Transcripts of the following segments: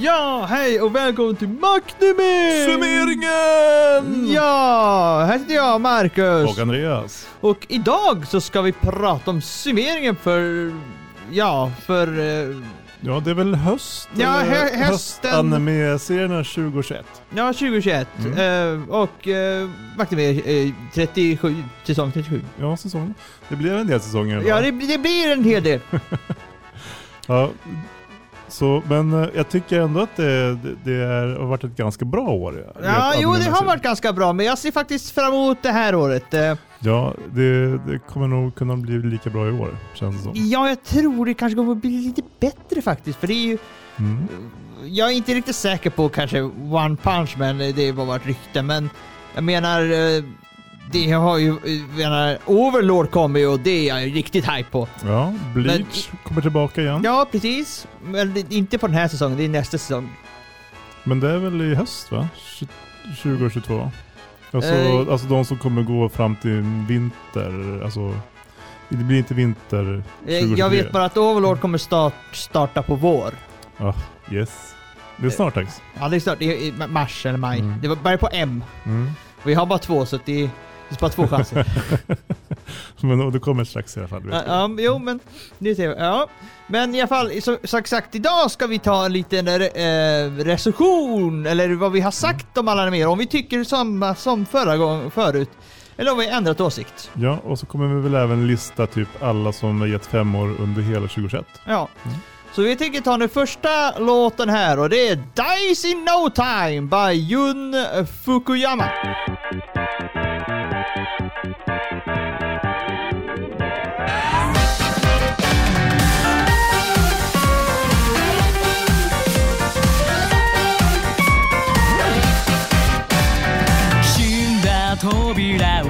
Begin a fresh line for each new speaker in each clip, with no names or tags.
Ja, hej och välkommen till Macknummer!
Summeringen!
Ja, här sitter jag, Marcus.
Och Andreas.
Och idag så ska vi prata om summeringen för... Ja, för... eh,
Ja, det är väl höst?
Ja, hö- hösten.
Höstanime-serierna 2021.
Ja, 2021.
Mm.
Eh, och uh, Macknummer eh, 37, säsong 37.
Ja, säsong. Det blev en del säsonger.
Ja, det, det blir en hel del.
ja. Så, men eh, jag tycker ändå att det, det, det är, har varit ett ganska bra år.
Ja, jo det har varit ganska bra, men jag ser faktiskt fram emot det här året. Eh,
Ja, det, det kommer nog kunna bli lika bra i år, känns det som.
Ja, jag tror det kanske kommer att bli lite bättre faktiskt, för det är ju...
Mm.
Jag är inte riktigt säker på kanske One Punch Man, det var bara ett rykte, men jag menar... eh, Det har ju... Jag menar, Overlord kommer ju och det är jag riktigt hype på.
Ja, Bleach kommer tillbaka igen.
Ja, precis. Men det- inte på den här säsongen, det är nästa säsong.
Men det är väl i höst va? 2022? Alltså,
Eh.
alltså de som kommer gå fram till vinter, alltså det blir inte vinter
Eh,
2023.
Jag vet bara att Overlord kommer start, starta på vår.
Yes. Det är snart dags.
Ja, det är snart i, mars eller maj.
Mm.
Det var bara på M.
Mm.
Vi har bara två, så att det, det är bara två chanser.
Men och det kommer strax i alla fall.
Ja, ja, jo, men nu ser vi. Ja. Men i alla fall, så exakt idag ska vi ta en liten eh, recension, eller vad vi har sagt om alla mer. Om vi tycker samma som förra gången, förut. Eller om vi har ändrat åsikt.
Ja, och så kommer vi väl även lista typ alla som har gett fem år under hela 2021.
Ja.
Mm.
Så vi tänker ta den första låten här och det är Dice in No Time by Jun Fukuyama.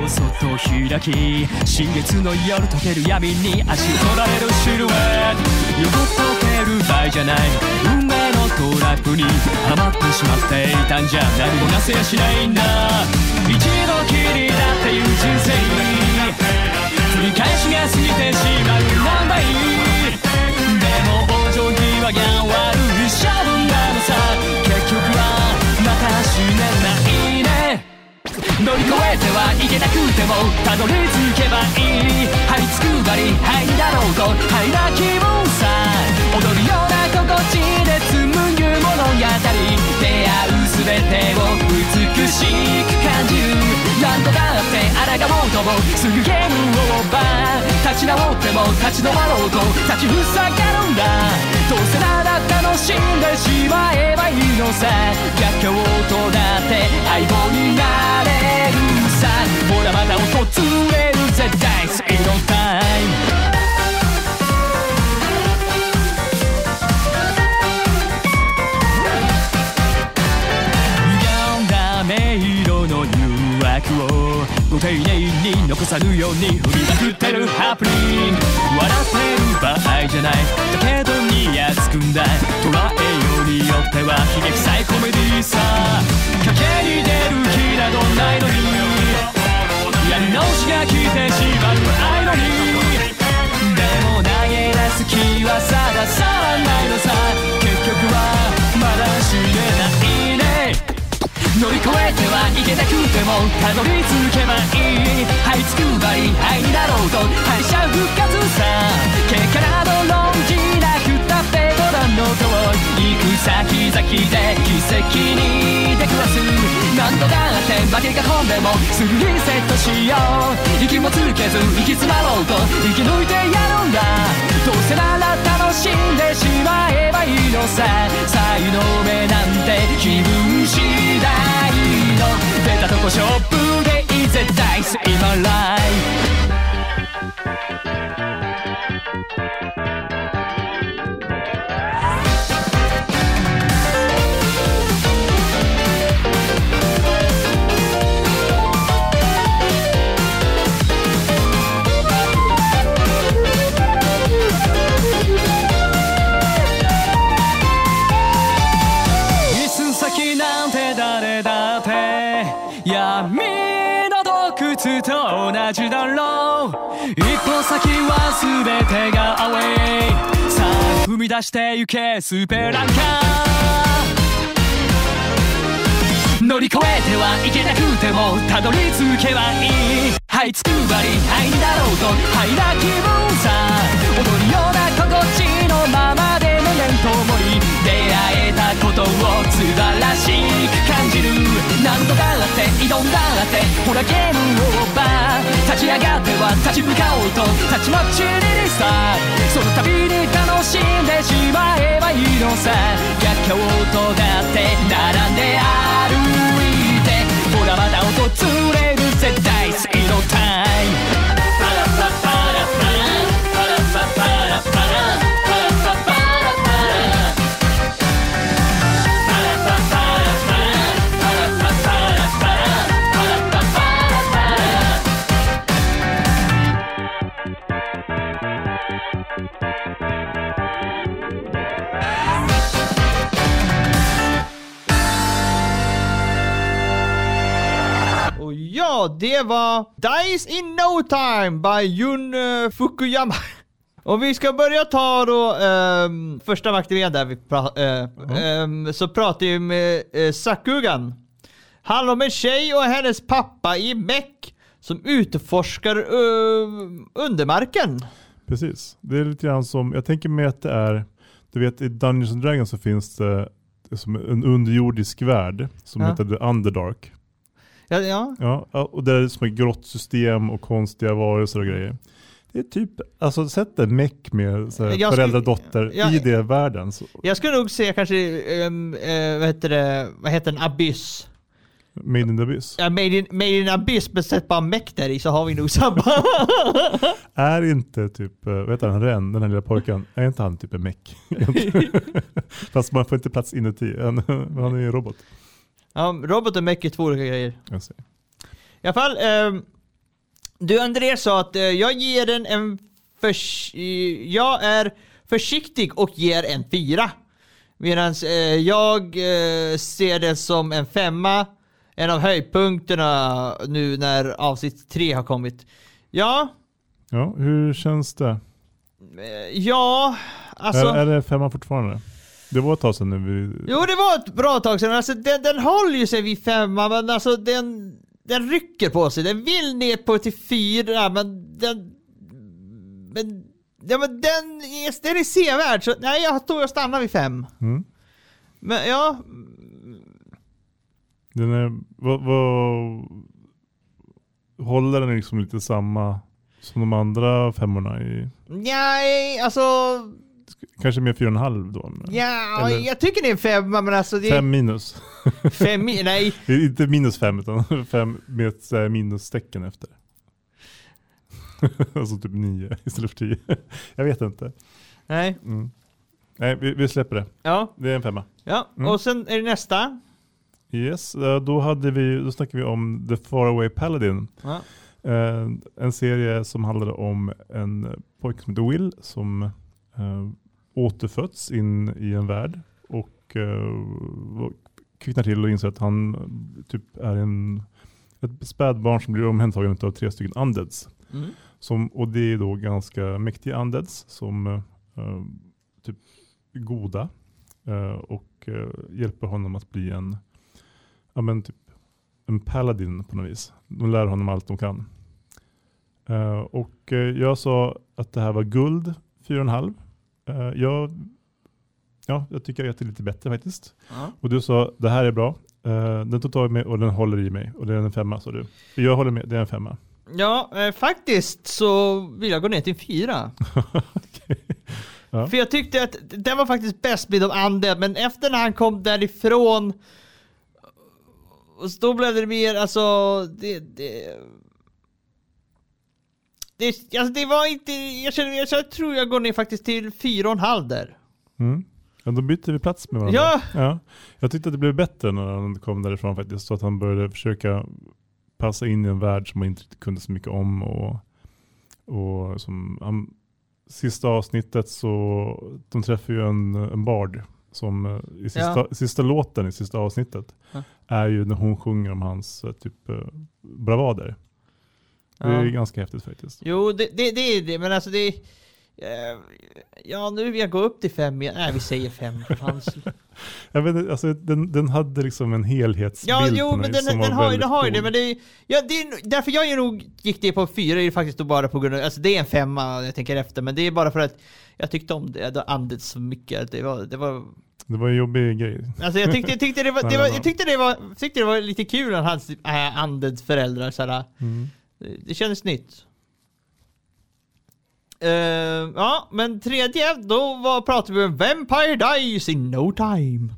をそっと開き新月の夜溶ける闇に足を取られるシルエット。横溶ける場合じゃない。運命のトラップにはまってしまっていたんじゃ何もなせやしないんだ。一度きりだっていう人生。繰り返しが過ぎてしまう問題でも往生際が悪乗り越えてはいけなくてもたどり着けばいい。張り付くばりはいだろうとはいだ気分さ踊るような心地で紡ぐ物語。出会う全てを美しく感じる何度だって抗おうと。もすぐゲームオーバー立ち直っても立ち止まろうと。立ちふさがるんだどうせなら楽しんでしまえばいいのさ逆境とだって相棒になれるさほらまた訪れる絶対スイの丁寧に残さぬように振りまくってるハプニング。笑ってる場合じゃない。だけどにやつくんだ。捉えようによっては悲劇さえコメディーさ。賭けに出る気などないのに。やり直しが来てしまう愛のに。でも投げ出す気はさらさらないのさ。結局はまだ死ねないね乗り越えてはいけなくてもたどり着けばいい。這いつくばり愛になろうと。敗者復活さ。結果など論じなくての通り行く先々で奇跡に出くわす。何度だって負けが込んでもすぐリセットしよう。息もつけず行き詰まろうと。生き抜いてやるんだどうせなら楽しんでしまえばいいのさ。才能目なんて気分次第の。出たとこ勝負でいいぜダイス今ライ出してゆけスペランカー乗り越えてはいけなくてもたどり着けばいい。はいつくばりたいだろうと。はいな気分さ。踊るような声。ことを素晴らしく感じる。何度だって挑んだってほらゲームオーバー立ち上がっては立ち向かおうと立ち待ちにさその度に楽しんでしまえばいいのさ。逆境とだって並
det var Dice in No Time by Jun eh, Fukuyama. Och vi ska börja ta då ehm, första aktiveringen där vi pra- eh, ehm, så pratar vi med uh, Sakugan. Handlar om en tjej och hennes pappa i meck som utforskar eh, undermarken.
Precis. Det är lite grann som, jag tänker mig att det är, du vet i Dungeons and Dragons så finns det, som en underjordisk värld som
Ja.
heter The Underdark.
Ja, ja.
Ja, och det är som ett grått system och konstiga varelser och grejer. Det är typ, alltså sätt en meck med så här,
Jag skulle-
föräldrar och dotter
Ja.
i det världen. Så,
Jag skulle nog säga kanske, ehm, eh, vad heter det, vad heter en abyss?
made in abyss.
Ja, made in, made in abyss, men sätt bara meck där i så har vi nog samma.
Är inte typ, eh, vad heter han, Ren, den här lilla pojken, är inte han typ en meck? Fast man får inte plats inuti, han, han är ju en robot.
Ja, robot och meck är två olika grejer.
Jag ser.
I alla fall, ehm, du André sa att eh, jag ger den en förs- eh, jag är försiktig och ger en fyra. Medan eh, jag eh, ser det som en femma, en av höjdpunkterna nu när avsnitt tre har kommit. Ja,
Ja, hur känns det?
eh, ja, alltså.
Är, är det femma fortfarande? Det var ett tag sedan när vi...
Jo, det var ett bra tag sedan. Alltså, den, den håller ju sig vid femma, men alltså den, den rycker på sig. Den vill ner på till fyra, men den... Men, ja, men den, är, den är sevärd, så nej, jag tror jag stannar vid fem.
Mm.
Men ja,
Den är, vad, vad, håller den liksom lite samma som de andra femmorna i,
nej, alltså...
kanske mer fyra och en halv då? men-
Ja,
Eller-
jag tycker det är en femma, men alltså det
Fem minus.
fem, nej.
Det är inte minus fem utan fem med ett här minustecken efter. alltså typ nio istället för tio. Jag vet inte.
Nej,
Mm. Nej, vi, vi släpper det.
ja,
Det är en femma.
ja.
Mm.
Och sen är det nästa.
Yes, eh, då, hade vi, då snackade vi om The Faraway Paladin.
Ja.
Eh, en serie som handlade om en pojke som heter Will som eh, återfötts in i en värld och eh, kvicknar till och inser att han eh, typ är en, ett spädbarn som blir omhändertagen av tre stycken undeads.
Mm.
Som, och det är då ganska mäktiga undeads som eh, typ goda eh, och eh, hjälper honom att bli en, ja men typ en paladin på något vis. De lär honom allt de kan. Eh, och eh, jag sa att det här var guld, 4,5. Uh, jag, ja, jag tycker att det är lite bättre faktiskt.
Ja.
Och du sa det här är bra. Uh, den tog tag i mig och den håller i mig. Och det är en femma sa du. Jag håller med, det är en femma.
Ja, eh, faktiskt så vill jag gå ner till en fyra.
Ja.
För jag tyckte att den var faktiskt bäst med de andra, men efter när han kom därifrån och så då blev det mer, alltså det... det det, alltså det var inte, jag, känner, jag, jag tror jag går ner faktiskt till fyra och en halv där.
Mm. Ja, då byter vi plats med varandra.
Ja.
Ja. Jag tyckte att det blev bättre när han kom därifrån faktiskt. Så att han började försöka passa in i en värld som han inte kunde så mycket om. Och, och som han, sista avsnittet så de träffar ju en, en bard som eh, i sista,
Ja.
sista låten i sista avsnittet
Ja.
är ju när hon sjunger om hans eh, typ eh, bravader. Det är
Ja.
ganska häftigt faktiskt.
Jo, det, det, det är det, men alltså det... eh, Ja, nu vill jag gå upp till fem igen. Nej, vi säger fem.
Jag vet, inte, alltså, den, den hade liksom en helhetsbild
Ja, jo, men den, den,
var
har den har ju det, men det är, ja, det är därför jag är nog gick det på fyra är faktiskt då bara på grund av, alltså det är en femma jag tänker efter, men det är bara för att jag tyckte om det, det andades så mycket, det var, det var
Det var en jobbig grej.
Alltså jag tyckte, jag tyckte det var, det var, jag tyckte det var, tyckte det var lite kul när hans äh, andets föräldrar såhär,
Mm.
Det, kändes nytt. Eh, ja, men tredje, då var, pratade vi om Vampire Dies in No Time.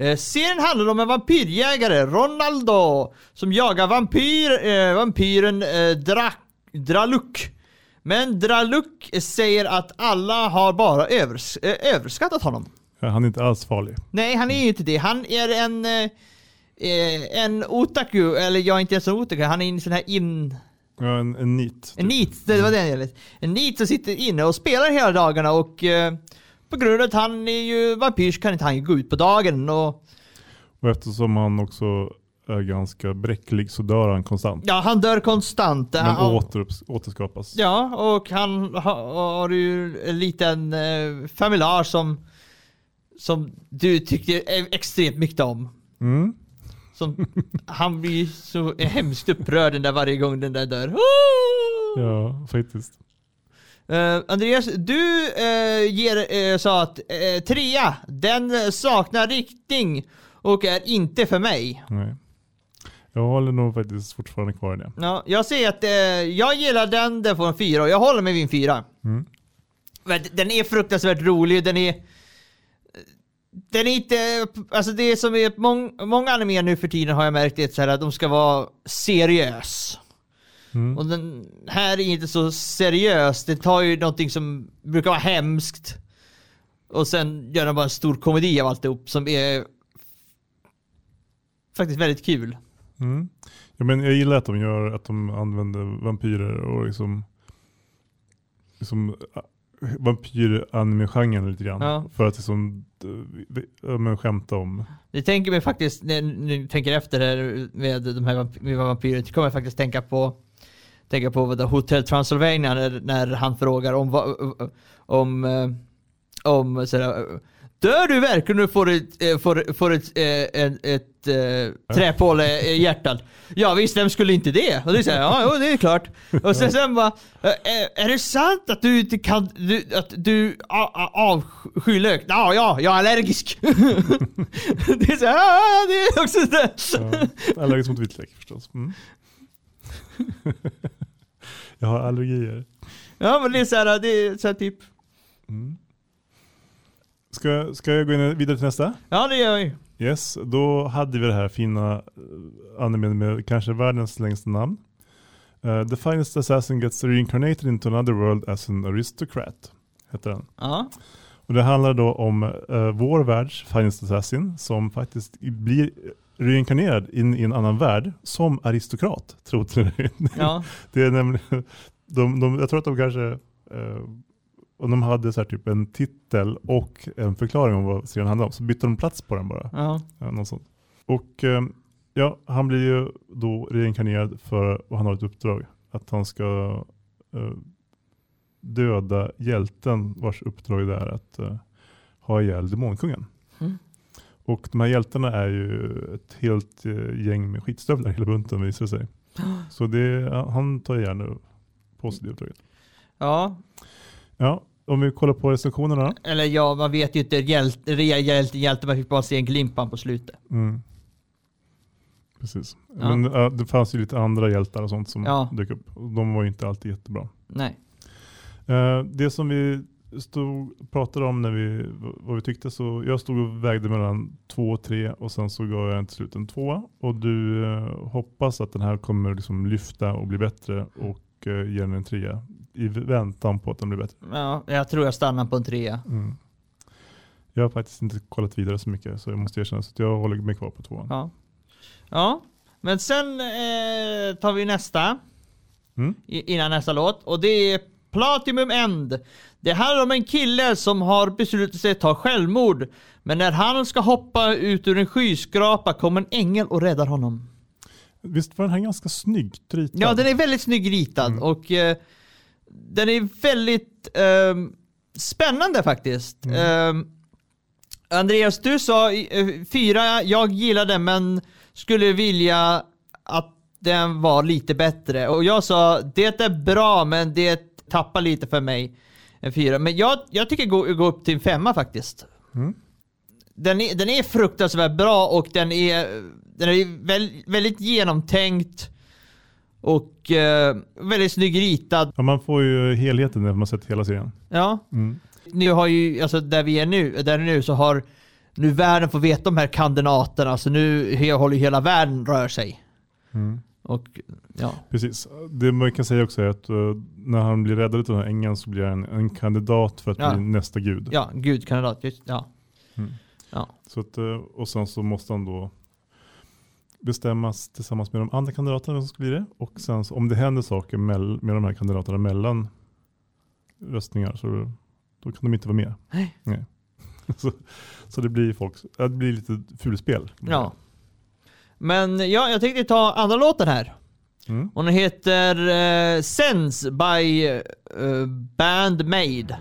Uh, serien handlar om en vampyrjägare, Ronaldo, som jagar vampyr, eh, vampyren uh, Dra, Draluk. Men Draluk säger att alla har bara övers, överskattat honom.
Ja, Han är inte alls farlig.
Nej, han är ju inte det. Han är en, eh, en otaku, eller jag är inte ens en otaku, han är en sån här in...
Ja, en, en nit.
En nit, det var den gällde. En nit som sitter inne och spelar hela dagarna och eh, på grund av att han är ju vampyr så kan inte han gå ut på dagen och
Och eftersom han också är ganska bräcklig så dör han konstant.
ja, han dör konstant.
Men
Han-
återupp, återskapas.
Ja, och han har, har ju en liten eh, familjar som, som du tycker extremt mycket om.
Mm.
Som, han blir så hemskt upprörd den där varje gång den där dör.
Ja, faktiskt.
Eh, Andreas, du eh, ger, eh, sa att uh, trea, den saknar riktning och är inte för mig.
Nej. Jag håller nog faktiskt fortfarande kvar i det.
Ja, jag säger att jag gillar den, den får en fyra och jag håller med min fyra.
Mm.
Den är fruktansvärt rolig, den är... Den är inte... Alltså det är som i mång, många animer nu för tiden har jag märkt det så här att de ska vara seriös.
Mm.
Och den här är inte så seriös. Det tar ju någonting som brukar vara hemskt. Och sen gör de bara en stor komedi av alltihop som är faktiskt väldigt kul.
Mm. Ja, men jag gillar att de gör att de använder vampyrer och liksom, liksom vampyr-anime-genren lite grann.
Ja.
För att liksom, eh, ja, men skämta om.
Det tänker mig faktiskt, när jag tänker efter här med de här med vampyrer, så kommer jag faktiskt tänka på tänka på vad Hotel Transylvania när, när han frågar om om eh, om sådär Dör du verkligen och får ett, eh, får, får ett, eh, en, ett eh, träpåle i hjärtat? Ja visst, vem skulle inte det? Och det säger ja, jo, det är klart. Och sen, sen bara, är det sant att du inte kan, du, att du avskyr lök? Ja, ja, jag är allergisk. det är så här, ja, det är också det.
Ja, allergisk mot vitlök förstås. Mm. jag har allergier.
Ja men det är så här, det är så här typ,
Mm. Ska, ska jag gå in vidare till nästa?
ja det gör ju.
Yes, då hade vi det här fina uh, animen med kanske världens längsta namn. Uh, the finest assassin gets reincarnated into another world as an aristocrat. Heter den.
Ja.
Och det handlar då om uh, vår världs finest assassin som faktiskt blir reinkarnerad in i en annan värld som aristokrat. Tro det.
Ja.
Det är nämligen, de, de, jag tror att de kanske, eh, om de hade så typ en titel och en förklaring om vad serien handlar om, så bytte de plats på den bara.
Ja.
Ja. Och eh, ja, han blir ju då reinkarnerad för, och han har ett uppdrag, att han ska eh, döda hjälten vars uppdrag det är att eh, ha ihjäl demonkungen.
Mm.
Och de här hjältarna är ju ett helt eh, gäng med skitstövlar hela bunten visar det sig. Så det, han tar gärna på sig det uppdraget.
ja.
Ja, om vi kollar på recensionerna.
Eller ja, man vet ju inte hjälte, hjälte, hjälte, man fick bara se en glimpan på slutet.
Mm. Precis.
Ja.
Men ja, det fanns ju lite andra hjältar och sånt som
Ja.
dök upp. De var ju inte alltid jättebra.
Nej.
Eh, det som vi stod pratade om när vi, vad vi tyckte, så jag stod och vägde mellan två och tre och sen så gav jag till slut en tvåa. Och du eh, hoppas att den här kommer liksom lyfta och bli bättre och eh, ge den en trea i väntan på att den blir bättre.
Ja, jag tror jag stannar på en trea.
Mm. Jag har faktiskt inte kollat vidare så mycket så jag måste erkänna så att jag håller mig kvar på tvåan.
Ja. Ja, men sen eh, tar vi nästa.
Mm.
I, innan nästa låt. Och det är Platinum End. Det handlar om en kille som har beslutat sig att ta självmord. Men när han ska hoppa ut ur en skyskrapa kommer en ängel och räddar honom.
Visst var den här ganska snyggt ritad?
Ja, den är väldigt snygg ritad
Mm.
och eh, den är väldigt ehm, spännande faktiskt.
Mm.
Ehm, Andreas, du sa eh, fyra, jag gillar den men skulle vilja att den var lite bättre. Och jag sa, det är bra men det tappar lite för mig. En fyra. Men jag, jag tycker gå, gå upp till en femma faktiskt.
Mm.
Den är, den är fruktansvärt bra och den är, den är väl, väldigt genomtänkt och eh, väldigt snygg ritad.
Ja, man får ju helheten när man sett hela serien.
Ja.
Mm.
Nu har ju, alltså där vi är nu, där nu så har nu världen fått veta de här kandidaterna så nu håller ju hela världen rör sig.
Mm.
Och ja.
Precis. Det man kan säga också är att eh, när han blir räddad av den här ängeln så blir han en kandidat för att
Ja.
bli nästa gud.
Ja, gudkandidat. Just, ja.
Mm.
Ja.
Så att, eh, och sen så måste han då bestämmas tillsammans med de andra kandidaterna vem som ska bli det. Och sen så, om det händer saker mell- med de här kandidaterna mellan röstningar så då kan de inte vara med.
Nej.
så, så det blir folk, det blir lite fulspel.
ja. Men ja, jag tänkte ta andra låten här.
Mm.
Och den heter eh, Sense by eh, Band Made.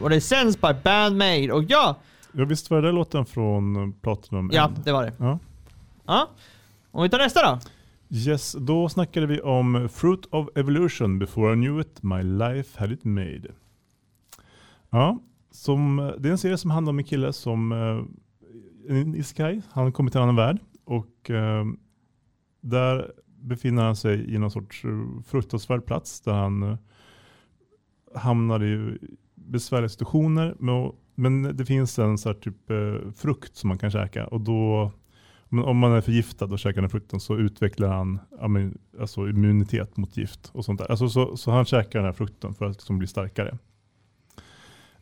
Och det Sense by Band Made. Och ja,
Ja, visst var det låten från Platinum?
ja det var det.
ja.
Ja. Om vi tar nästa då.
Yes, då snackade vi om Fruit of Evolution before I knew it, my life had it made. Ja, som, det är en serie som handlar om en kille som eh, en isekai. Han kommer till en annan värld och eh, där befinner han sig i någon sorts eh, fruktansvärd plats där han eh, hamnar i besvärliga situationer. Men, men det finns en så här typ eh, frukt som man kan käka och då om man är förgiftad och käkar den frukten så utvecklar han alltså immunitet mot gift och sånt där. Alltså, så, så han käkar den här frukten för att liksom bli starkare.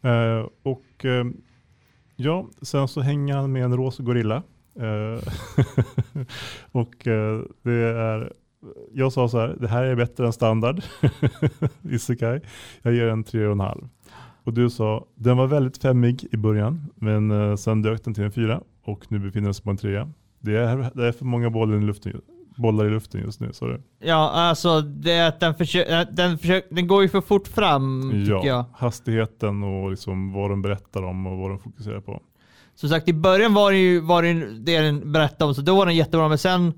Eh, och eh, ja, sen så hänger han med en rosa gorilla. Eh, och eh, det är, jag sa så här, det här är bättre än standard Isekai. Jag ger en tre och du sa, den var väldigt femmig i början, men eh, sen dök den till en fyra och nu befinner den sig på en trea. Det är, det är för många bollar i luften, bollar i luften just nu. Sorry.
Ja, alltså det är att den, försö- äh, den, försök- den går ju för fort fram tycker
Ja,
jag.
hastigheten och liksom vad de berättar om och vad de fokuserar på.
Som sagt, i början var det ju var det, det den berättade om, så då var den jättebra. Men sen,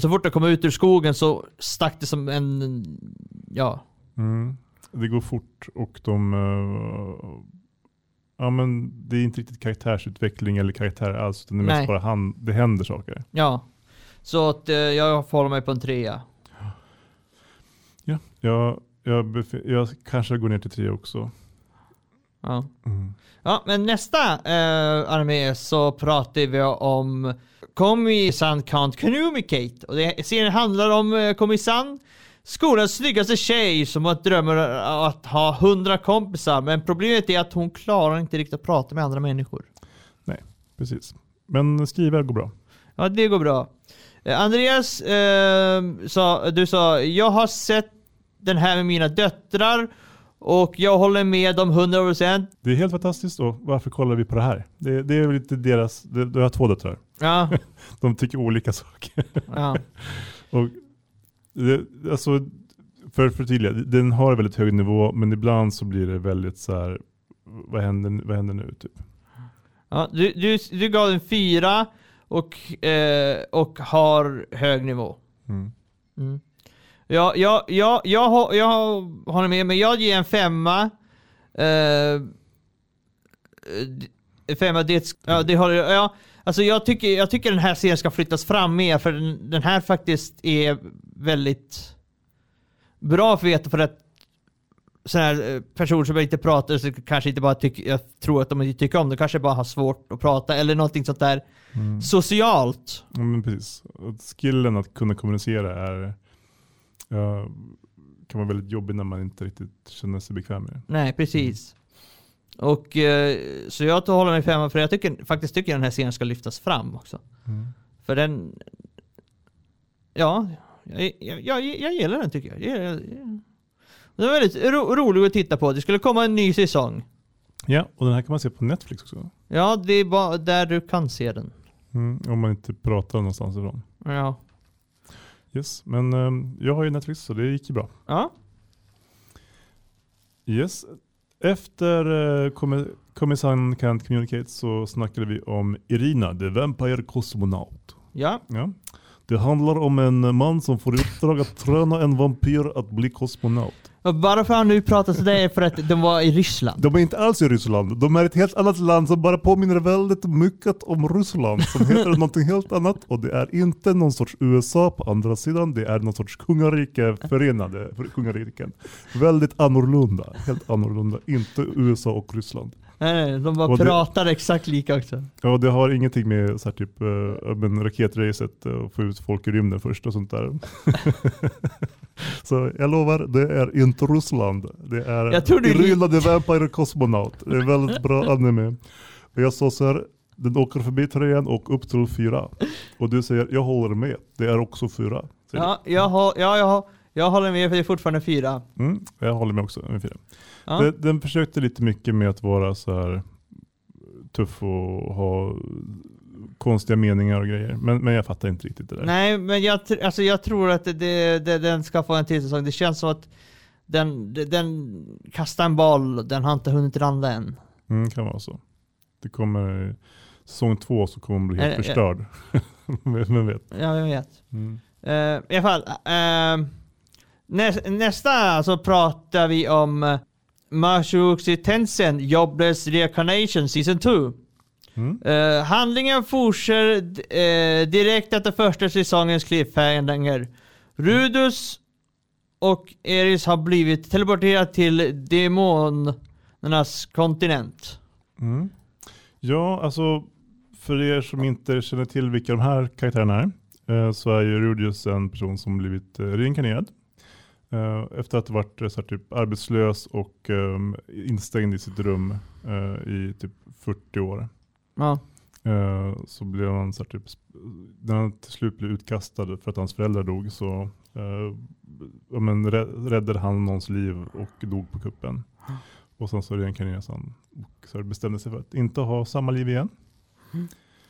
så fort den kom ut ur skogen så stack det som en, ja.
Mm. Det går fort och de... eh, ja men det är inte riktigt karaktärsutveckling eller karaktär alls. Utan det är
Nej.
mest bara han, det händer saker.
Ja. Så att eh, jag får hålla mig på en trea.
Ja, jag, jag, jag kanske går ner till tre också.
Ja.
Mm.
Ja, men nästa eh, anime så pratar vi om Komi-san Can't Communicate. Och det, serien handlar om eh, Komi-san, skolans snyggaste tjej som har drömmer att ha hundra kompisar. Men problemet är att hon klarar inte riktigt att prata med andra människor.
Precis. Men skriva går bra.
Ja, det går bra. Eh, Andreas, eh, sa, du sa, jag har sett den här med mina döttrar och jag håller med om 100%.
Det är helt fantastiskt och varför kollar vi på det här? Det, det är väl lite deras, jag har två döttrar.
Ja,
De tycker olika saker.
ja.
Och det, alltså, för att förtydliga, den har väldigt hög nivå men ibland så blir det väldigt så här. vad händer, vad händer nu? Typ.
Ja, du, du, du gav en fyra och, eh, och har hög nivå.
Mm.
Mm. Ja, jag, jag, jag, har- jag håller med, men jag ger en femma. Eh, femma, det, ja, det håller jag. Ja, alltså jag, tycker, jag tycker den här serien ska flyttas fram mer, för den, den här faktiskt är väldigt bra för att veta för att sådana här eh, personer som inte pratar så kanske inte bara tycker, jag tror att de inte tycker om det, kanske bara har svårt att prata eller någonting sånt där
Mm.
socialt.
Ja, men precis. Skillen att kunna kommunicera är, ja, kan vara väldigt jobbig när man inte riktigt känner sig bekväm med det.
Nej, precis. Och eh, så jag håller mig femma för jag tycker, faktiskt tycker den här serien ska lyftas fram också.
Mm.
För den... Ja, jag, jag, jag, jag gillar den tycker jag. jag. Den är väldigt ro, rolig att titta på. Det skulle komma en ny säsong.
Ja, och den här kan man se på Netflix också.
Ja, det är bara där du kan se den.
Mm, om man inte pratar någonstans ifrån.
Ja.
Yes, men ehm, jag har ju Netflix så det gick ju bra.
Ja.
Yes. Efter uh, Komisan Can't Communicate så snackade vi om Irina, the Vampire Cosmonaut.
Ja.
Ja. Det handlar om en man som får i uppdrag att träna en vampyr att bli kosmonaut.
För att han nu pratar sådär är för att de var i Ryssland.
De är inte alls i Ryssland. De är ett helt annat land som bara påminner väldigt mycket om Ryssland. Som heter någonting helt annat. Och det är inte någon sorts USA på andra sidan. Det är någon sorts kungarike, förenade kungariken. Väldigt annorlunda. Helt annorlunda. Inte USA och Ryssland.
Nej, nej, de bara
Och det-
pratar exakt lika också.
Ja, det har ingenting med så här, typ, men raketracet och få ut folk i rymden först och sånt där. så jag lovar, det är inte Ryssland. Det är
Jag tror du-
Irina the Vampire Cosmonaut. Det är väldigt bra anime. Och jag sa så här, den åker förbi trean och upp till fyra. Och du säger, jag håller med. Det är också fyra.
Ja, jag, har, ja, jag, har, jag håller med för det är fortfarande fyra.
Mm, jag håller med också med fyra.
Ja.
Den, den försökte lite mycket med att vara så här tuff och ha konstiga meningar och grejer. Men, men jag fattar inte riktigt det där.
Nej, men jag, alltså jag tror att det, det, det, den ska få en till säsong. Det känns som att den, den kastar en boll, den har inte hunnit landa än.
Mm, kan vara så. Det kommer säsong två så kommer man bli helt
eh.
förstörd. Vem vet.
Ja, jag vet.
Mm.
Uh, I alla fall, uh, näs, nästa så pratar vi om uh, Mashuxi Tensen Jobless Reincarnation Season 2.
Mm.
Eh, handlingen fortsätter eh, direkt efter första säsongens cliffhanger. Rudus och Eris har blivit teleporterade till demonernas kontinent.
Mm. Ja, alltså för er som inte känner till vilka de här karaktärerna är eh, så är ju Rudius en person som blivit eh, reinkarnerad. Eh, Efter att ha varit eh, så typ arbetslös och ehm, instängd i sitt rum eh, i typ 40 år.
Ja.
Eh, så blev han så typ, när han till slut blev utkastad för att hans föräldrar dog så eh, ja, men, rä- räddade han någons liv och dog på kuppen. Och sen så reinkarnerades han och så bestämde sig för att inte ha samma liv igen.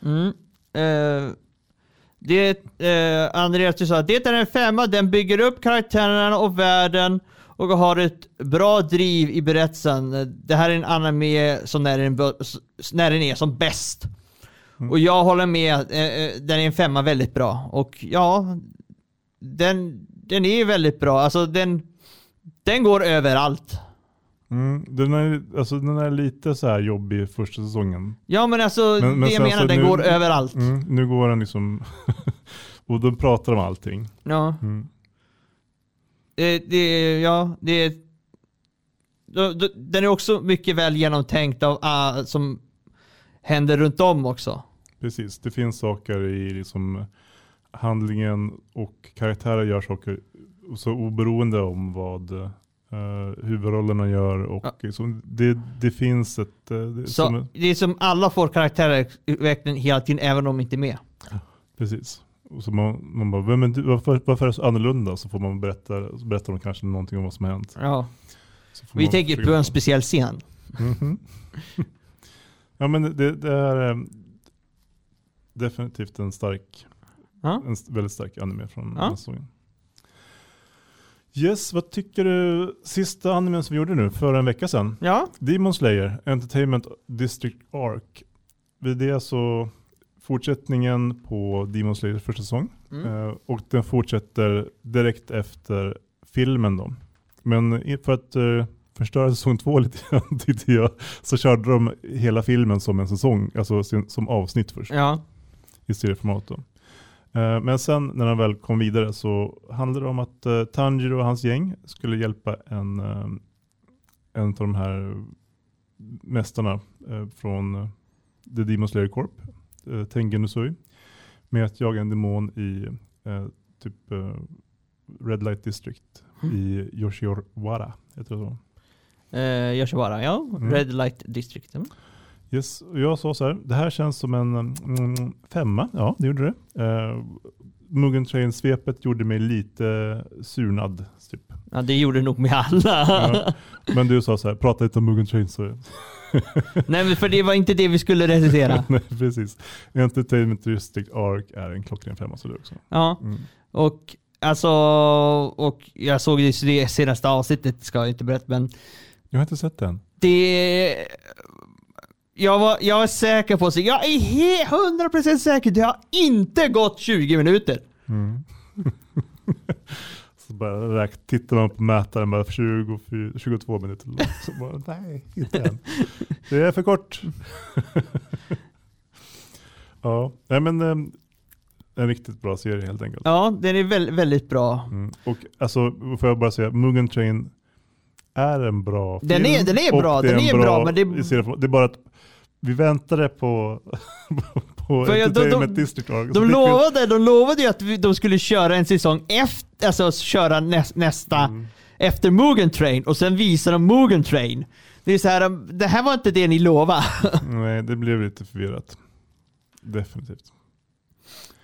Mm. Eh, det, eh, Andreas, du sa det är en femma, den bygger upp karaktärerna och världen och har ett bra driv i berättelsen. Det här är en anime som när den, när den är som bäst. Och jag håller med, eh, eh, den är en femma väldigt bra. Och ja, den, den är väldigt bra. Alltså den, den går överallt.
Mm, den, är, alltså, den är lite så här jobbig första säsongen.
Ja men alltså,
Men- men
det jag
sen
menar,
så
den
nu-
går överallt.
Mm, nu går den liksom och de pratar om allting.
Ja.
Mm.
Det, det, ja, det då- Den är också mycket väl genomtänkt av ah, som händer runt om också.
Precis, det finns saker i liksom handlingen och karaktärer gör saker så oberoende om vad uh, huvudrollerna gör. Och som det, det finns ett... eh, det,
Så
som,
det är som alla får karaktärsutveckling hela tiden även om de inte är med.
precis. Och så man, man bara, "Vem är du? varför, varför är det så annorlunda? Så får man berätta, så berättar de kanske någonting om vad som har hänt.
Ja.
Så
Vi tänker på en speciell scen.
Mhm. ja men det, det är eh, definitivt en stark,
Ja.
en väldigt stark anime från
Ja.
säsongen. Yes, vad tycker du sista animen som vi gjorde nu för en vecka sedan?
Ja.
Demon Slayer, Entertainment District Arc. Vid det så fortsättningen på Demon Slayers första säsong.
Mm.
Eh, och den fortsätter direkt efter filmen då. Men för att eh, förstöra säsong två lite grann tyckte jag, så körde de hela filmen som en säsong, alltså som avsnitt först
Ja.
i serieformat då. Eh, Men sen när de väl kom vidare så handlade det om att eh, Tanjiro och hans gäng skulle hjälpa en, eh, en av de här mästarna från The Demon Slayer Corp, Tengen Usui, med att jaga en demon i typ Red Light District i Yoshiwara, heter det så.
Eh, Yoshiwara, ja.
Mm.
Red Light District.
Yes, jag sa så här, det här känns som en mm, femma, ja det gjorde det. Uh, Mugen Train-svepet gjorde mig lite surnad. Typ.
Ja, det gjorde nog med alla.
Ja. Men du sa så här, prata lite om Mugen Train så
Nej för det var inte det vi skulle recensera.
Nej, precis. Entertainment District Arc är en klockren femma så det också.
Ja.
Mm.
Och alltså, och jag såg det i det senaste avsnittet, ska jag inte berätta, men
Jag har inte sett den.
det... Jag var, jag var säker på, så jag är he- 100% säker, det har inte gått 20 minuter.
Mm. så bara tittar man på mätaren bara 24, 22 minuter. långt. Så bara, nej, inte än. Det är för kort. ja, nej men eh, en riktigt bra serie helt enkelt.
Ja, den är väldigt, väldigt bra.
Mm. Och alltså, får jag bara säga, Mugen Train är en bra
Den
film.
är- den är bra, den
en
är bra, men det-
det är bara att vi väntade på, på
För jag- de-
Entertainment
de-
District Arc.
De
vi-
lovade, de lovade ju att vi, de skulle köra en säsong efter, alltså köra näs, nästa,
Mm.
efter Mugen Train och sen visar de Mugen Train. Det är så här, det här var inte det ni lovade.
Nej, det blev lite förvirrat. Definitivt.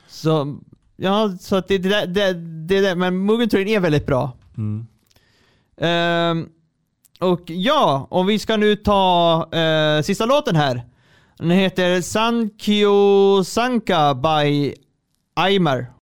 Så, ja, så att det, det, det, det, men Mugen Train är väldigt bra.
Mm.
Ehm, och ja, och vi ska nu ta eh, sista låten här. Den heter Sankyo Sanka by Aymar.「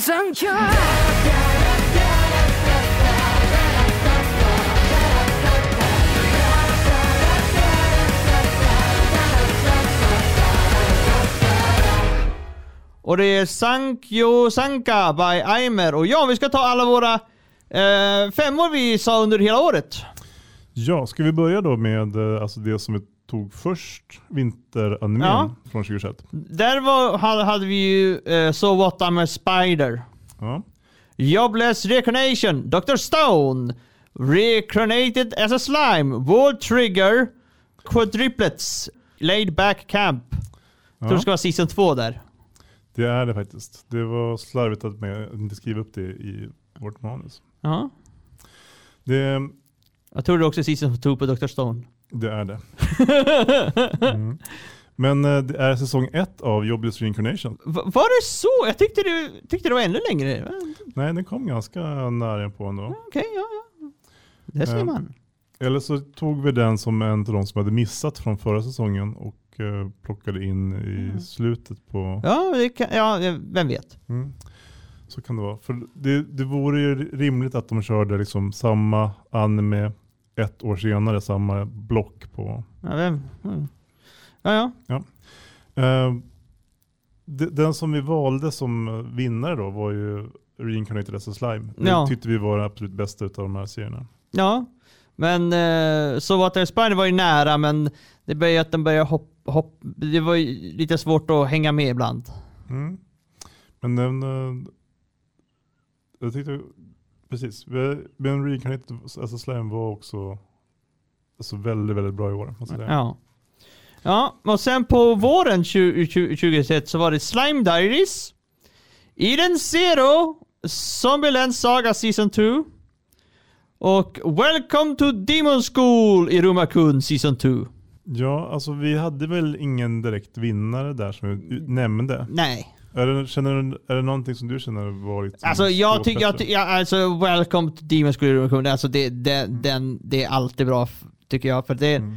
som kan.
Och det är Sankyo Sanka by Aimer. Och ja, vi ska ta alla våra eh, femmor vi sa under hela året.
Ja, ska vi börja då med eh, alltså det som är tog först, vinteranimen
Ja.
från 2021?
Där var, hade, hade vi ju eh, So What I'm a Spider.
Ja.
Jobless Reincarnation, Dr. Stone, Reincarnated as a Slime, Wall Trigger, Quadruplets, Laid Back Camp. Jag tror det ska vara season 2 där.
Det är det faktiskt. Det var slarvigt att inte skriva upp det i vårt manus.
Ja.
Det,
Jag tror det också är season 2 på Dr. Stone.
Det är det. Mm. Men eh, det är säsong ett av Jobless Reincarnation.
Va- var det så? Jag tyckte det, tyckte det var ännu längre.
Nej, den kom ganska nära på ändå.
Okej, ja, ja. Det ser
Ja.
man.
Eller så tog vi den som en av de som hade missat från förra säsongen och eh, plockade in i
Mm.
slutet på...
Ja, det kan, ja, vem vet.
Mm. Så kan det vara. För det, det vore ju rimligt att de körde liksom samma anime ett år senare, samma block på...
Ja, vem? Mm. Ja, ja.
Eh, de- den som vi valde som vinnare då var ju Reincarnated as a Slime. Det
Ja.
tyckte vi var den absolut bästa av de här serierna.
ja. Men eh, så What I Spider var ju nära, men det började att den började hoppa. Hopp, det var ju lite svårt att hänga med ibland.
Mm. Men den... eh, jag tyckte... Precis. Men Reincarnated as a Slime var också alltså väldigt, väldigt bra i år.
Ja. Ja, och sen på våren 20- 20- 2021 så var det Slime Diaries, Eden Zero, Zombieland Saga Season 2 och Welcome to Demon School i Rumakun Season 2.
Ja, alltså vi hade väl ingen direkt vinnare där som vi nämnde.
Nej.
Är det, känner, du- är det någonting som du känner varit
Alltså jag tycker, jag, ty- alltså Welcome to Demon School Rumakun, alltså det, det, den, det är alltid bra tycker jag. För det,
Mm.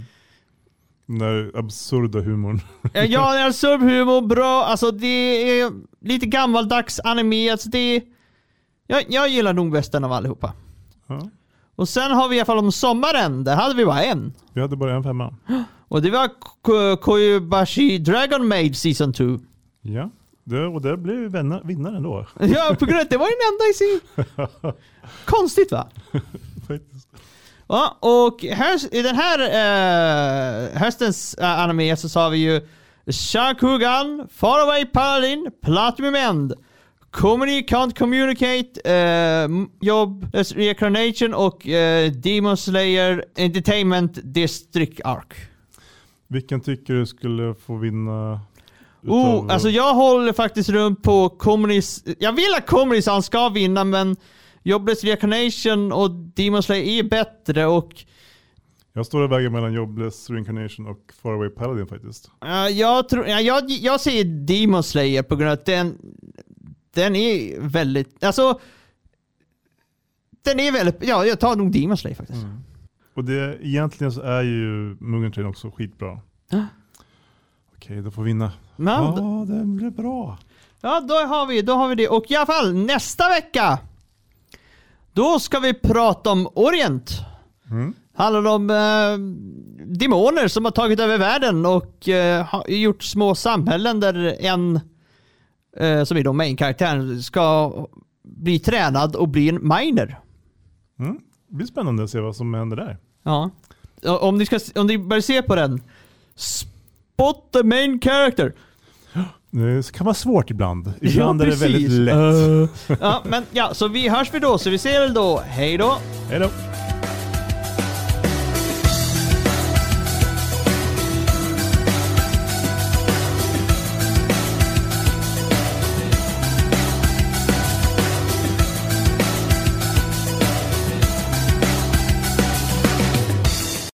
Den där absurda humorn.
Ja, det är subhumor, bra. Alltså det är lite gammaldags anime. Alltså det är, jag, jag gillar nog bäst den av allihopa.
Ja.
Och sen har vi i alla fall om sommaren. Där hade vi bara en.
Vi hade bara en femma.
Och det var Ko- Koyobashi Dragon Maid Season 2.
Ja, det, och där blev vi vänner, vinnaren då.
Ja, på grund av det var den enda i sin... Konstigt va? Ja, och här, i den här eh, höstens uh, anime så sa vi ju Shakugan, Faraway Paladin, Platinum End, Comedy Can't Communicate, uh, Job, Reincarnation och uh, Demon Slayer Entertainment District Arc.
Vilken tycker du skulle få vinna?
Oh,
utav-
alltså jag håller faktiskt runt på Comedies. Jag vill att Comedies ska vinna men Jobless Reincarnation och Demon Slayer är bättre och
Jag står och väger mellan Jobless Reincarnation och Faraway Paladin faktiskt.
Ja, jag, tror, ja, jag, jag säger Demon Slayer på grund av att den, den är väldigt, alltså den är väldigt, ja jag tar nog Demon Slayer faktiskt.
Och det, egentligen så är ju Mugen Train också skitbra. Okej, då får vinna.
Men,
Ja, den blir bra.
Ja, då har vi, då har vi det. Och i alla fall, nästa vecka, då ska vi prata om Orient.
Mm.
Handlar om eh, demoner som har tagit över världen och eh, gjort små samhällen där en, eh, som är då main-karaktären, ska bli tränad och bli en miner.
Mm. Det blir spännande att se vad som händer där.
Ja. Om ni, ska, om ni börjar se på den, spot the main character.
Det kan vara svårt ibland. Ibland är det väldigt lätt.
Eh, ja, men ja, så vi hörs vi då, så vi ser er då. Hej då!
Hej då.